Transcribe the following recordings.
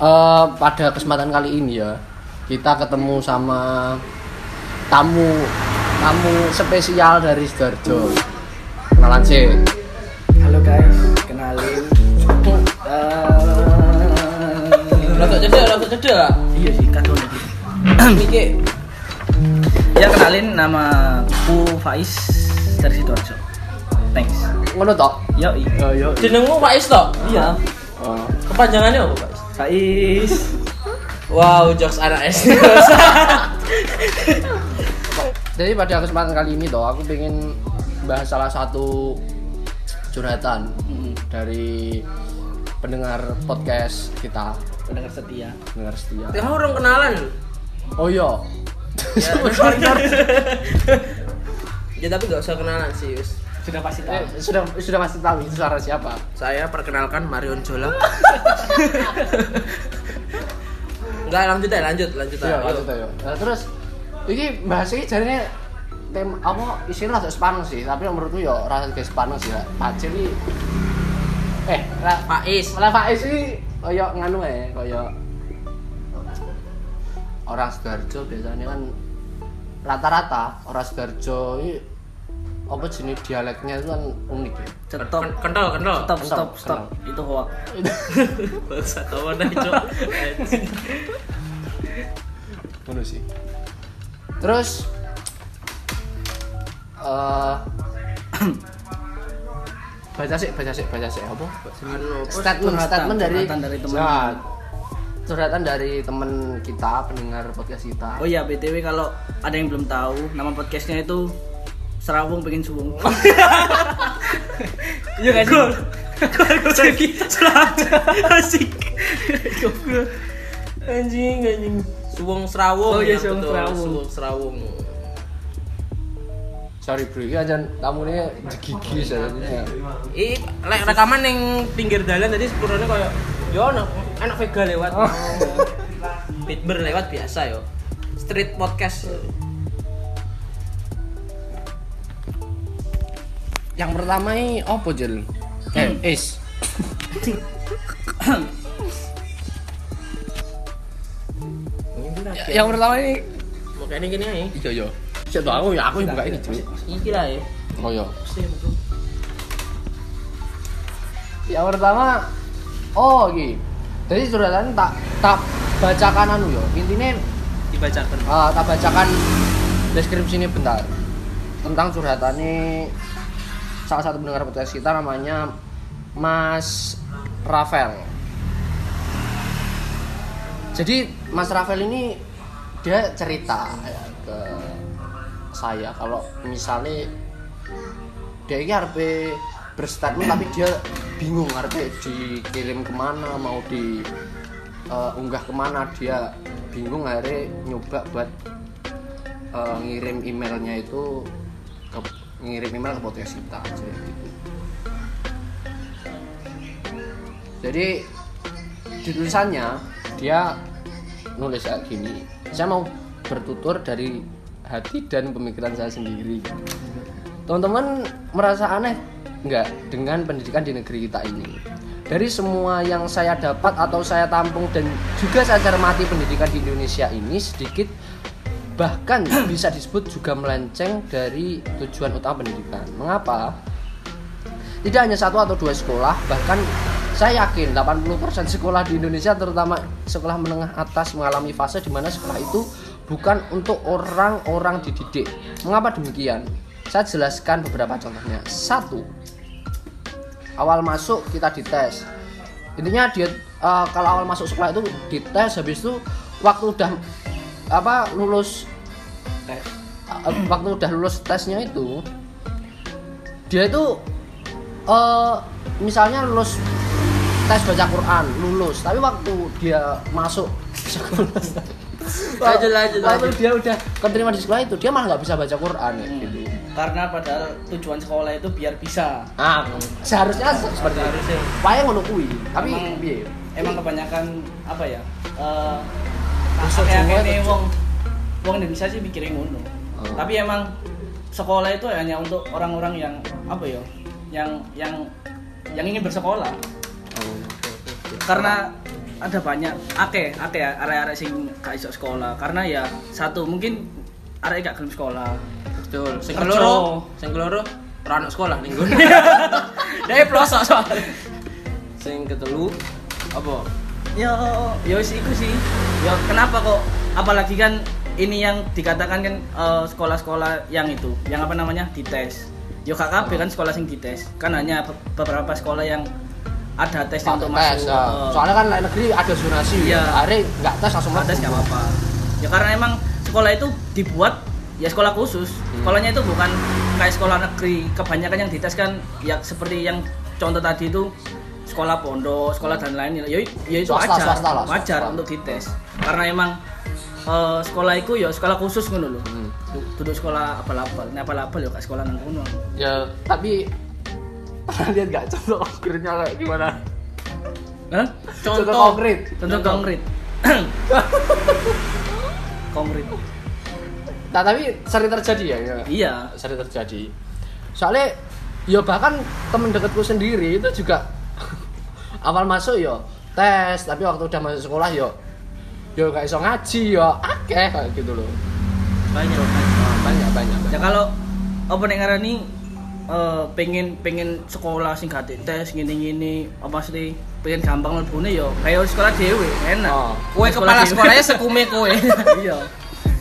eh, pada kesempatan kali ini ya kita ketemu sama tamu tamu spesial dari Sidoarjo. Kenalan sih. Halo guys, kenalin. Eh, Rada cedek, rada cedek. iya sih, kado lagi. Iki Ya kenalin nama ku Faiz dari Sidoarjo. Thanks. Ngono tok. Yo, yo. jenengmu Faiz toh? iya. Oh. Kepanjangannya apa, Faiz? Faiz. Wow, jokes anak SD. Jadi pada kesempatan kali ini toh aku pengen bahas salah satu curhatan Hmm, dari pendengar podcast kita, pendengar setia. pendengar setia. Kamu orang kenalan. Oh iya. Ya, ya tapi gak usah kenalan sih, Wis. Sudah pasti Eh, tahu. sudah sudah pasti tahu itu suara siapa. Saya perkenalkan Marion Jola. Enggak, lanjut ya, lanjut, lanjut Iya, aja. lanjut ayo. Nah, terus iki bahas iki jarine tem apa isinya rada Spanyol sih, tapi menurutku ya rasa kayak Spanyol sih. ya. Pacil iki eh lah Faiz. Malah Faiz iki kaya nganu ya, kaya orang Sidoarjo biasanya kan rata-rata orang Sidoarjo ini apa jenis dialeknya itu kan unik ya. Stop. Ken- Kental, kental. Stop, stop, stop. kenal. Itu hoax. Bangsa kawan aja. Ngono sih. Terus eh baca sih, baca sih, baca sih apa? Statement, statement dari dari teman. Nah, curhatan dari teman kita, pendengar podcast kita. Oh iya, BTW kalau ada yang belum tahu, nama podcastnya itu Serawung pengen suwung. Iya gak sih? Jadi asik. Anjing, anjing. Suwung Serawung. Oh iya, ya, betul. Serawung. Suwung Serawung. Sorry bro, ini aja tamunya gigi saya. Ih, lek rekaman yang pinggir jalan tadi sepurane koyo yo enak enak vega lewat. Oh. Bitber lewat biasa yo. Street podcast. Yang pertama ini apa Jel? Eh, is. yang pertama ini Makanya gini aja. iya iya. Tahu aku ya aku yang buka ini cuy. Iki lah ya. Oh iya. Yang pertama oh iki. Jadi curhatan tak tak bacakan anu yo. Intinya Dibacakan. ah, tak bacakan deskripsi ini bentar. Tentang curhatannya salah satu pendengar podcast kita namanya Mas Rafael. Jadi Mas Rafael ini dia cerita ya, ke saya kalau misalnya dia ini harus berstatement tapi dia bingung harus dikirim ke mana mau di eh, unggah ke mana dia bingung akhirnya nyoba buat eh, ngirim emailnya itu ke ngirim email ke podcast kita jadi gitu. Jadi di tulisannya dia nulis kayak gini saya mau bertutur dari hati dan pemikiran saya sendiri. Teman-teman merasa aneh nggak dengan pendidikan di negeri kita ini? Dari semua yang saya dapat atau saya tampung dan juga saya cermati pendidikan di Indonesia ini sedikit bahkan bisa disebut juga melenceng dari tujuan utama pendidikan. Mengapa? Tidak hanya satu atau dua sekolah bahkan saya yakin 80% sekolah di Indonesia terutama sekolah menengah atas mengalami fase di mana sekolah itu bukan untuk orang-orang dididik. Mengapa demikian? Saya jelaskan beberapa contohnya. Satu awal masuk kita dites. Intinya dia eh, kalau awal masuk sekolah itu dites habis itu waktu udah apa lulus Tes. eh, waktu udah lulus tesnya itu dia itu eh misalnya lulus tes baca Quran lulus tapi waktu dia masuk sekolah Lanjut, lanjut, waktu lanjut. dia udah keterima di sekolah itu dia malah nggak bisa baca Quran ya, gitu Karena padahal tujuan sekolah itu biar bisa. ah seharusnya seperti itu Harusnya. Payah ngono kuwi tapi Emang- Emang kebanyakan apa ya? Eh Bisa kayak wong wong Indonesia sih mikirin ngono. Oh. Tapi emang sekolah itu hanya untuk orang-orang yang apa ya? Yang yang yang ingin bersekolah. Oh, Karena ada banyak ake ake ya arek-arek sing gak iso sekolah karena ya satu mungkin arek gak gelem sekolah Betul. Sing keloro, sing keloro ora ono sekolah ning nggon. dari pelosok soalnya Sing ketelu apa? Ya ya wis iku sih. Ya kenapa kok? Apalagi kan ini yang dikatakan kan eh, sekolah-sekolah yang itu yang apa namanya? Dites. Yo kabeh kan sekolah sing dites. Kan hanya be- beberapa sekolah yang ada tes untuk tes masuk ya. eh, soalnya kan negeri ada zonasi Iya. hari nggak tes langsung ada tes masuk. nggak apa-apa. Ya karena emang sekolah itu dibuat ya sekolah khusus. Sekolahnya itu bukan kayak sekolah negeri. Kebanyakan yang dites kan ya seperti yang contoh tadi itu sekolah pondok sekolah dan lain ya, ya itu Swasta, wajar. swasta lah, wajar swasta. untuk dites. Karena emang eh, sekolah itu ya sekolah khusus ngono lho. Hmm. Du- duduk sekolah apal-apal nah apal-apal ya kayak sekolah nang kono. Ya tapi pernah lihat nggak contoh konkretnya kayak gimana? Hah? contoh Contoh konkret. contoh. konkret. Konkret. Nah tapi sering terjadi ya, ya? Iya. Sering terjadi. Soalnya ya bahkan temen deketku sendiri itu juga awal masuk yo tes tapi waktu udah masuk sekolah yo yo gak iso ngaji yo akeh kayak gitu loh. Banyak Ah, banyak banyak, ya banyak. kalau apa nek ngarani eh, pengen pengen sekolah sing gak tes gini-gini apa sih pengen gampang mlebune yo kayak sekolah dhewe enak. Oh. Kowe kepala sekolahnya sekume kowe. iya.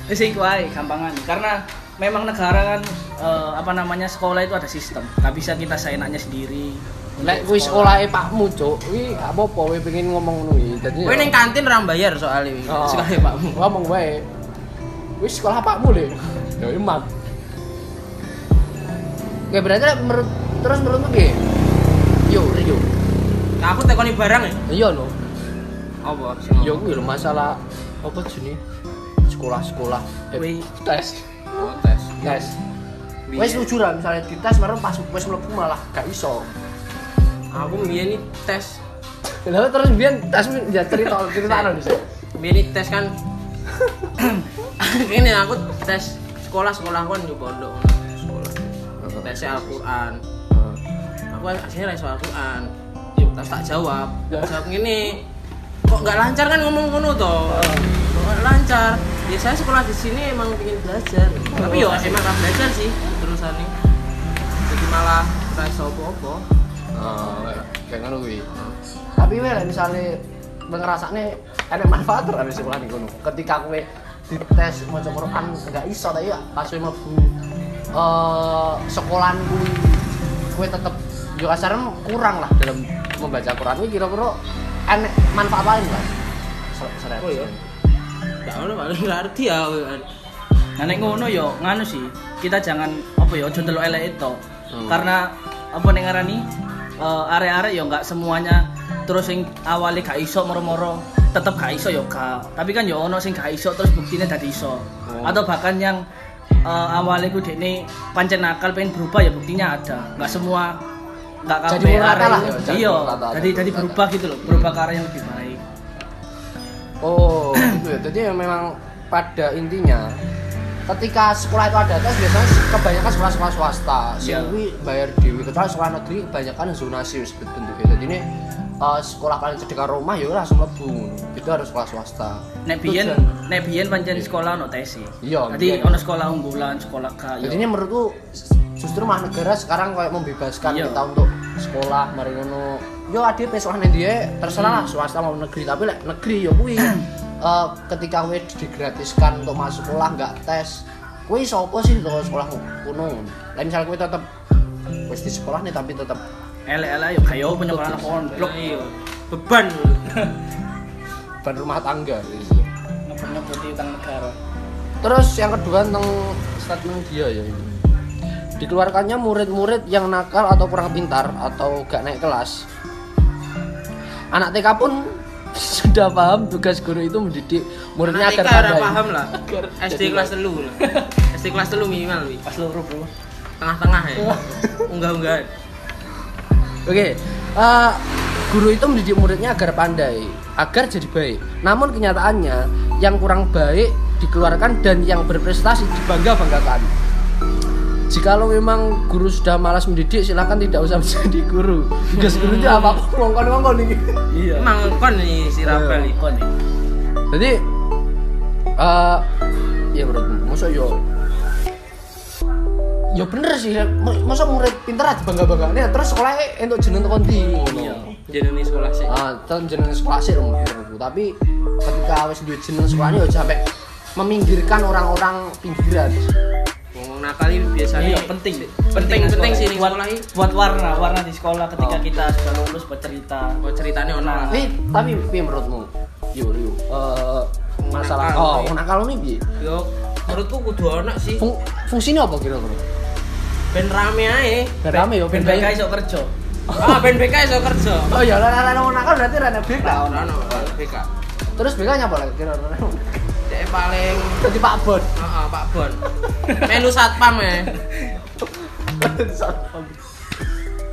Wis iku ae gampangan. Karena memang negara kan eh, apa namanya sekolah itu ada sistem. Gak bisa kita seenaknya sendiri lek kuwi sekolah pakmu cuk kuwi gak apa-apa kowe pengen ngomong ngono iki dadi Kowe yo- ning kantin ora bayar soalnya. Oh. Sekali Pakmu. ngomong wae wis sekolah pakmu le ya iman Oke berarti menurut terus menurutmu piye? Yo, yo. Nah, aku tekoni barang ya. Iya no. Apa? Ya kuwi lho masalah apa jenenge? Sekolah-sekolah eh, tes. Oh, tes. Tes. Wes lucu lah misalnya dites marang pas wes mlebu malah gak iso. Aku nih tes. Lalu terus biyen tes ya cerita cerita sini. Mbiyen nih tes kan. Ini aku tes sekolah sekolah kan di pondok. Sekolah. Tesnya Al-Qur'an. Aku akhirnya iso Al-Qur'an. Yuk, terus tak jawab. Tak jawab gini. Kok nggak lancar kan ngomong ngono toh? Nggak lancar? Ya saya sekolah di sini emang pengen belajar. Tapi yo emang kan belajar sih terusannya. Jadi malah ora iso apa-apa. Kayak ngono kuwi. Tapi we lek misale ngerasane ada manfaat ora di sekolah niku. Ketika kowe dites maca Quran enggak iso tapi pas kowe mlebu eh sekolahan kuwi kowe tetep yo kasarnya kurang lah dalam membaca Quran kuwi kira-kira enek manfaat lain. Se- seret. Oh iya. Gak ono paling ngerti ya. Nah nek ngono yo nganu sih, kita jangan apa ya aja ndelok elek itu. Hmm. Karena apa nek ngarani eh, arek-arek yo nggak semuanya terus sing awalnya gak iso moro-moro tetep gak iso yo gak. Tapi kan yo ono sing gak iso terus buktinya dadi iso. Oh. Atau bahkan yang eh, awalnya ku dekne pancen nakal pengen berubah ya buktinya ada. Nggak semua nggak kabeh arek lah, yo. jadi Iya, jadi berubah gitu loh, berubah ke arah yang lebih baik. Oh, gitu ya. Jadi ya memang pada intinya ketika sekolah itu ada tes biasanya kebanyakan sekolah-sekolah swasta sing Iya. kuwi bayar dewi kecuali sekolah negeri kebanyakan zonasi wis bentuknya jadi ini eh, sekolah paling cedek rumah ya langsung mlebu itu harus sekolah swasta Nek Itu biyen jan- nek biyen pancen sekolah ono tes. Iya, Jadi biyen. ono sekolah unggulan, sekolah kaya. jadi ini menurutku justru malah negara sekarang kayak membebaskan Iya. kita untuk sekolah mari ngono yo ade pe sekolah ning dia terserah lah Hmm. swasta mau negeri tapi lek negeri yo kuwi eh, ketika kowe digratiskan untuk masuk sekolah nggak tes kowe iso apa sih untuk sekolah kuno lain misalnya kowe tetep wis di sekolah nih tapi tetep elek-elek yo kayo penyekolah anak konblok. Iya. Beban. ban rumah tangga Nyebut utang negara. Terus yang kedua tentang statement dia ya ini. Dikeluarkannya murid-murid yang nakal atau kurang pintar atau gak naik kelas. Anak TK pun sudah paham tugas guru itu mendidik muridnya agar pandai. paham lah. SD kelas telu lah. SD kelas telu minimal wi. Pas loro, Bro. Tengah-tengah ya. Unggah-unggahan. Oke, eh, guru itu mendidik muridnya agar pandai, agar jadi baik. Namun kenyataannya yang kurang baik dikeluarkan dan yang berprestasi dibangga-banggakan. jika lo memang guru sudah malas mendidik silahkan tidak usah menjadi guru tugas guru itu apa ngongkon ngongkon nih Iya. Emang kon nih si Rapel iki. Kon nih. jadi eh ya menurutmu masa yo ya bener sih M- masa murid pinter aja bangga bangga nih terus sekolahnya untuk jeneng tekan di Iya. Jenenge sekolah sih. ah terus jeneng sekolah sih menurutku tapi ketika wis duit jeneng sekolahnya ya sampai meminggirkan orang-orang pinggiran Wong nakal iki biasanya Iya, penting. penting penting sih buat, sekolah buat warna, warna di sekolah ketika Oh. kita sudah lulus bercerita. Oh ceritanya ono lah. Tapi tapi piye menurutmu? Yo yo. Eh masalah Nakal, oh, nakal ini piye? Yo menurutku kudu ono sih. Fung, fungsinya apa kira-kira? Ben rame ae. Ben rame yo Ben ben BK iso kerja. Ah ben BK iso kerja. Oh ya, lah lah nakal berarti rene BK. Ora ono BK. Terus BK nya apa lagi kira-kira? Dek paling Jadi Pak Bon. Heeh, Pak Bon. Melu satpam ya.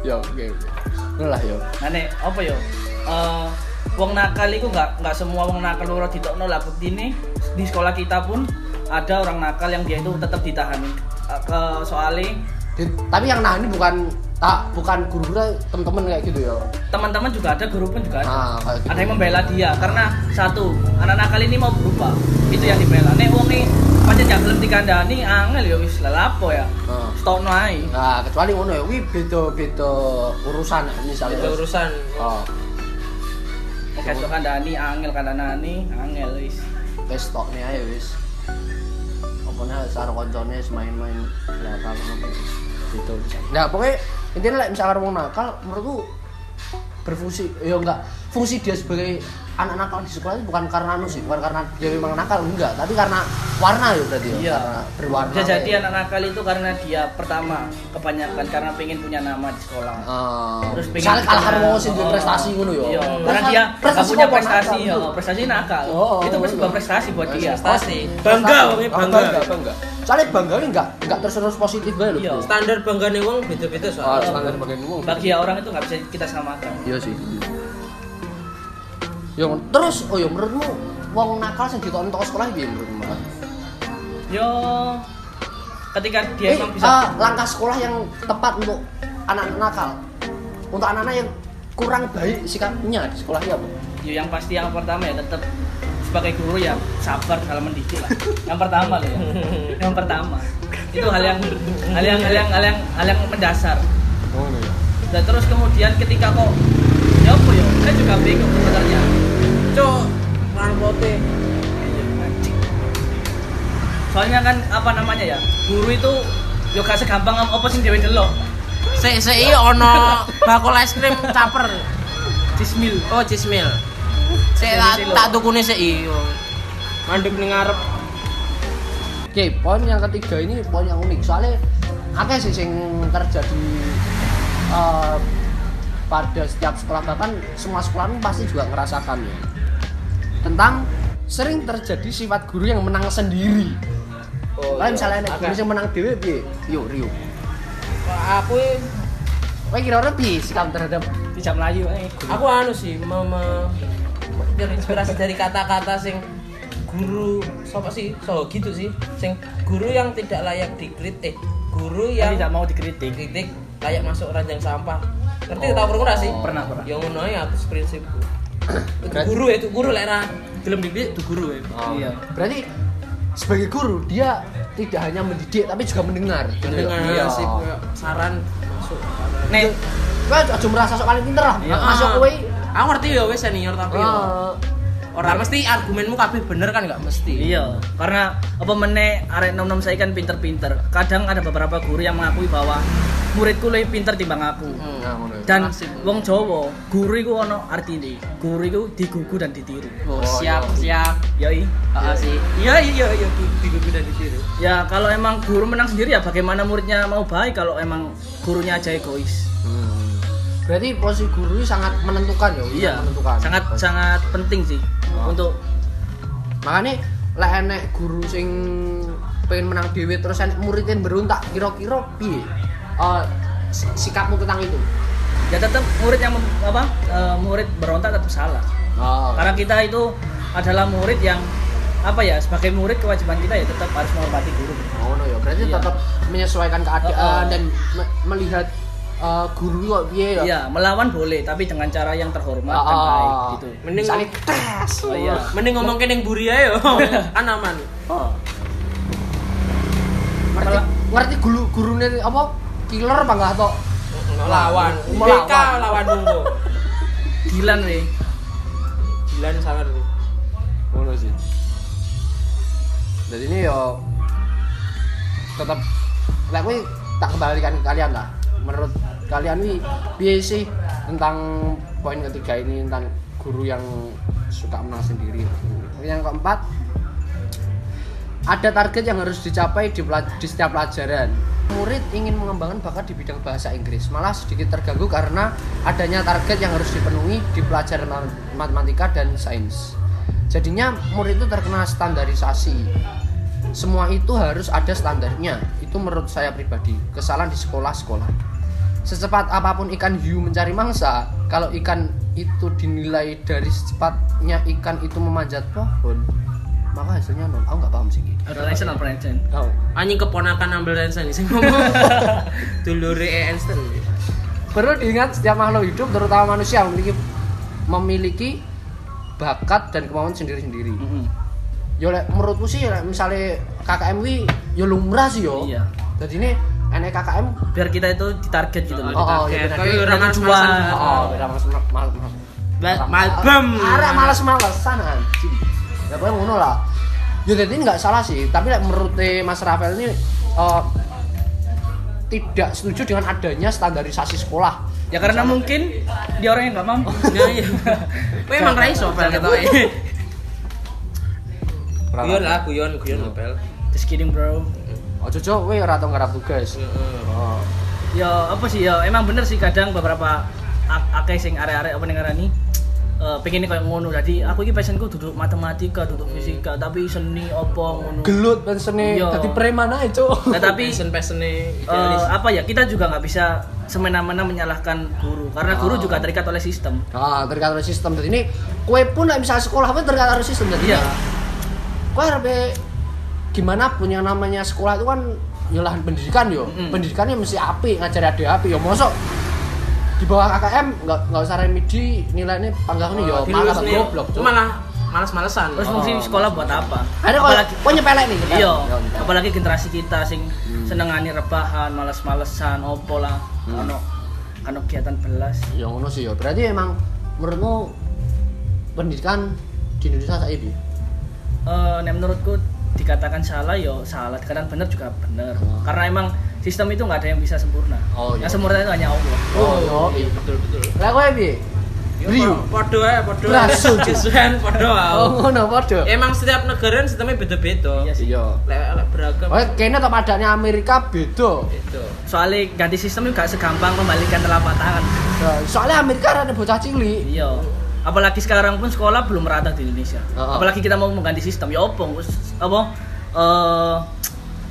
Yo, oke oke. Ngono lah yo. Nah nek apa yo? Eh wong nakal iku nggak nggak semua wong nakal ora ditokno lah ini di sekolah kita pun ada orang nakal yang dia itu tetap ditahani. Eh, ke soalnya Di- Tapi yang nah ini bukan tak bukan guru-guru teman-teman kayak gitu ya. teman-teman juga ada, guru pun juga ada. Ah, kayak gitu. Ada yang membela dia karena satu anak nakal ini mau berubah itu yang dibela. Nek wong nih pancen gak gelem dikandani angel ya wis lelapo ya. Ah. Stokno ae. Nah, kecuali ngono ya, wi beda-beda urusan misalnya. Itu urusan. Oh, Nek esuk kandani angel kandani angel wis. wis stokne ae wis. Pokoknya sarung koncone wis main-main nakal ngono. Gitu. Nah, pokoknya intinya like, misalkan wong nakal menurutku berfungsi ya enggak fungsi dia sebagai anak nakal di sekolah itu bukan karena anu sih bukan karena dia memang nakal enggak tapi karena warna ya berarti ya Iya. karena berwarna Bisa jadi kayak- anak nakal itu karena dia pertama kebanyakan karena pengen punya nama di sekolah. Ah, Terus pengen misalnya kalah wong sing duwe Oh. prestasi ngono ya Iya, karena dia nggak prestasi punya prestasi, nakal, ya, prestasi nakal. Oh, oh, itu oh, sebuah iya. prestasi buat dia. Prestasi. Prestasi. Bangga wong bangga. bangga, bangga. Soalnya bangga ini enggak enggak terus-terus positif bae lho. Iya. Standar banggane wong beda-beda Ah, soalnya. standar bagian umum. Bagi orang itu nggak bisa kita samakan. Iya sih. Yo terus oh yo menurutmu wong nakal sing ditonton toko sekolah piye menurutmu? Yo, ketika dia Eh, bisa ah, langkah sekolah yang tepat untuk anak nakal. Untuk anak-anak yang kurang baik sikapnya di sekolahnya apa? Yo, yang pasti yang pertama ya tetap sebagai guru ya sabar dalam mendidik lah. Yang pertama loh ya. Yang pertama. Itu hal yang hal yang hal yang hal yang, hal yang mendasar. Oh ya. Dan terus kemudian ketika kok ya apa ya? Saya juga bingung sebenarnya. Cok, rangkote. Soalnya kan apa namanya ya? Guru itu yo gak segampang apa sing dhewe delok. Sik sik iki ono bakul es krim caper. Cismil. Oh, cismil. Sik tak tak tukune sik iki. Mandek ning ngarep. Oke, poin yang ketiga ini poin yang unik soalnya apa sih yang terjadi eh, pada setiap sekolah bahkan semua sekolah pasti juga ngerasakan ya tentang sering terjadi sifat guru yang menang sendiri. Oh, Lah misalnya ada Oke. guru yang menang dewe piye? Yo Rio. aku Kowe kira-kira piye sikap terhadap Tidak Melayu eh. aku anu sih mama terinspirasi dari kata-kata sing guru siapa sih so gitu sih sing guru yang tidak layak dikritik eh guru Yang tidak mau dikritik. dikritik layak masuk ranjang sampah ngerti Oh. tahu pernah sih Pernah, pernah. yang ngono ya aku prinsipku Berarti- guru itu guru lek ra gelem dikritik itu guru ya Iya. Berarti sebagai guru dia tidak hanya mendidik tapi juga mendengar. gitu ya? Iya. sih saran masuk Nek Kowe aja merasa sok paling pinter lah. Iya. Masuk kowe aku ngerti ya wes senior tapi ya Ah, orang mesti argumenmu kabeh bener kan nggak mesti Iya, karena apa meneh arek nom-nom saya kan pinter-pinter. Kadang ada beberapa guru yang mengakui bahwa muridku lebih pinter timbang aku. Hmm. Nah, ngono ya. Dan wong Jawa, guru iku ono artine. Guru iku digugu dan ditiru. oh, Oh, siap iya. siap Yoi. Ah, sih iya iya iya di- digugu dan ditiru Ya kalau emang guru menang sendiri ya bagaimana muridnya mau baik kalau emang gurunya aja egois. Hmm. Berarti posisi guru ini sangat menentukan ya? Iya, menentukan. sangat sangat penting sih Oh. untuk Makanya lek enek guru sing pengen menang dewe terus enek muridnya beruntak kira-kira piye? Si- sikapmu tentang itu? ya tetap murid yang apa eh, murid berontak tetap salah. Oh. Karena kita itu adalah murid yang apa ya sebagai murid kewajiban kita ya tetap harus menghormati guru Oh no ya, berarti Iya. tetap menyesuaikan keadaan Heeh. dan me- melihat uh, guru kok piye ya. iya melawan boleh tapi dengan cara yang terhormat dan Ah, baik gitu Mending Misalnya tes. oh iya mending ngomong ning buri ae yo. kan aman. Oh. Ngerti, ngerti guru gurune apa? Killer apa enggak? Lawan. Melawan. BK lawan nunggu. Dilan weh Dilan sawer. Ngono sih. Jadi ini yo tetap lek tak kembalikan ke kalian lah. Menurut kalian nih piye sih tentang poin ketiga ini tentang guru yang suka menang sendiri. Yang keempat ada target yang harus dicapai di, di setiap pelajaran. Murid ingin mengembangkan bakat di bidang bahasa Inggris, malah sedikit terganggu karena adanya target yang harus dipenuhi di pelajaran ma- matematika dan sains. Jadinya murid itu terkena standarisasi. Semua itu harus ada standarnya. Itu menurut saya pribadi kesalahan di sekolah-sekolah. Secepat apa pun ikan hiu mencari mangsa, kalau ikan itu dinilai dari secepatnya ikan itu memanjat pohon, maka hasilnya nol. Aku nggak paham sih. Ki. Relation or Einstein Oh. Anjing keponakan ambil Einstein sing ngomong. Dulure Einstein. Perlu diingat setiap makhluk hidup terutama manusia memiliki memiliki bakat dan kemauan sendiri-sendiri. Mm-mm. Yo lek menurutku sih lek misale KKM wi yo lumrah sih yo. iya Jadi ini enek KKM biar kita itu ditarget gitu loh Oh, oh, iya Kayak orang tujuan. males-malesan. oh beda males males. Ba- Malbem. Arek males-malesan anjing. Ya pokoknya ngono lah. Ya jadi ini nggak salah sih, tapi lek menurut Mas Rafael ini eh, tidak setuju dengan adanya standarisasi sekolah. ya karena mungkin dia orang yang nggak mampu Ya iya. Kowe emang ra iso pel ketoke. Guyon lah, guyon, guyon lho, pel. just kidding bro Oh Jojo, we ora tau ngarap tugas. Heeh. Oh. ya apa sih ya emang bener sih kadang beberapa ak- akeh sing arek-arek apa ning ngarani eh pengen kayak ngono jadi aku iki passionku duduk matematika duduk fisika tapi seni opo ngono Gelut pensene Iya. dadi preman ae, Cuk. Nah, tapi passion-passione eh, idealis. apa ya kita juga nggak bisa semena-mena menyalahkan guru karena guru Oh. juga terikat oleh sistem Ah, tergantung sistem. Jadi ini kue pun nek misalnya sekolah pun tergantung sistem. Jadi iya kue harus gimana pun yang namanya sekolah itu kan ya lahan pendidikan yo. Mm. Pendidikannya mesti api, ngajari ada api yo. Mosok di bawah KKM nggak nggak usah remedi nilainya panggang nih yo Di malah lulus nih, goblok. Cuk. malah males-malesan. terus Oh, fungsi sekolah buat apa Ada kok apalagi kok nyepelek nih. kita. iya Ya, entar. apalagi generasi kita sing Hmm. senengani rebahan males-malesan opo lah Hmm. ono ono kegiatan belas Ya ngono sih yo. Berarti emang menurutmu pendidikan di Indonesia saya bi? eh nek menurutku dikatakan salah yo salah dikatakan benar juga benar Oh. karena emang sistem itu nggak ada yang bisa sempurna Oh, iya. yang sempurna itu hanya Allah Oh, yo. iya betul betul. Lah kowe bi? Ya, Rio. po- Podo ae, podo. Cuk. Kesuwen podo Oh, ngono padha. Emang setiap negara sistemnya beda-beda. Iya sih. Iya. Lek beragam. Oh, kayaknya top adanya Amerika beda. Itu. soalnya ganti sistem itu gak segampang membalikan telapak tangan Nah, Soalnya Amerika ada bocah cilik. iya apalagi sekarang pun sekolah belum merata di Indonesia Oh. apalagi kita mau mengganti sistem ya opo apa eh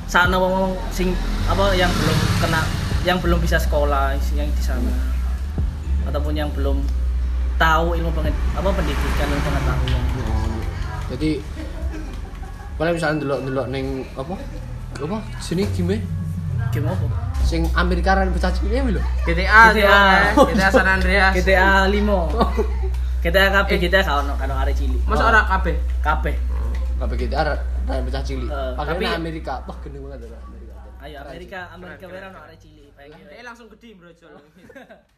sana wong sing apa yang belum kena yang belum bisa sekolah yang di sana ataupun yang belum tahu ilmu pengen, apa pendidikan ilmu pengetahuan Jadi kalau misalnya delok-delok ning apa? Apa? Sini gimana? game apa Sing Amerika ada bocah cilik lho. GTA, GTA. GTA, GTA San Andreas. GTA 5 GTA KB GTA gak ono kan arek cilik Masa ora kabeh? kabeh Kabeh kita ada ada bocah cilik. Eh, tapi- Amerika, wah gendeng banget ada Amerika. ayo Amerika Amerika merah ono arek cilik Eh langsung gede bro Jol.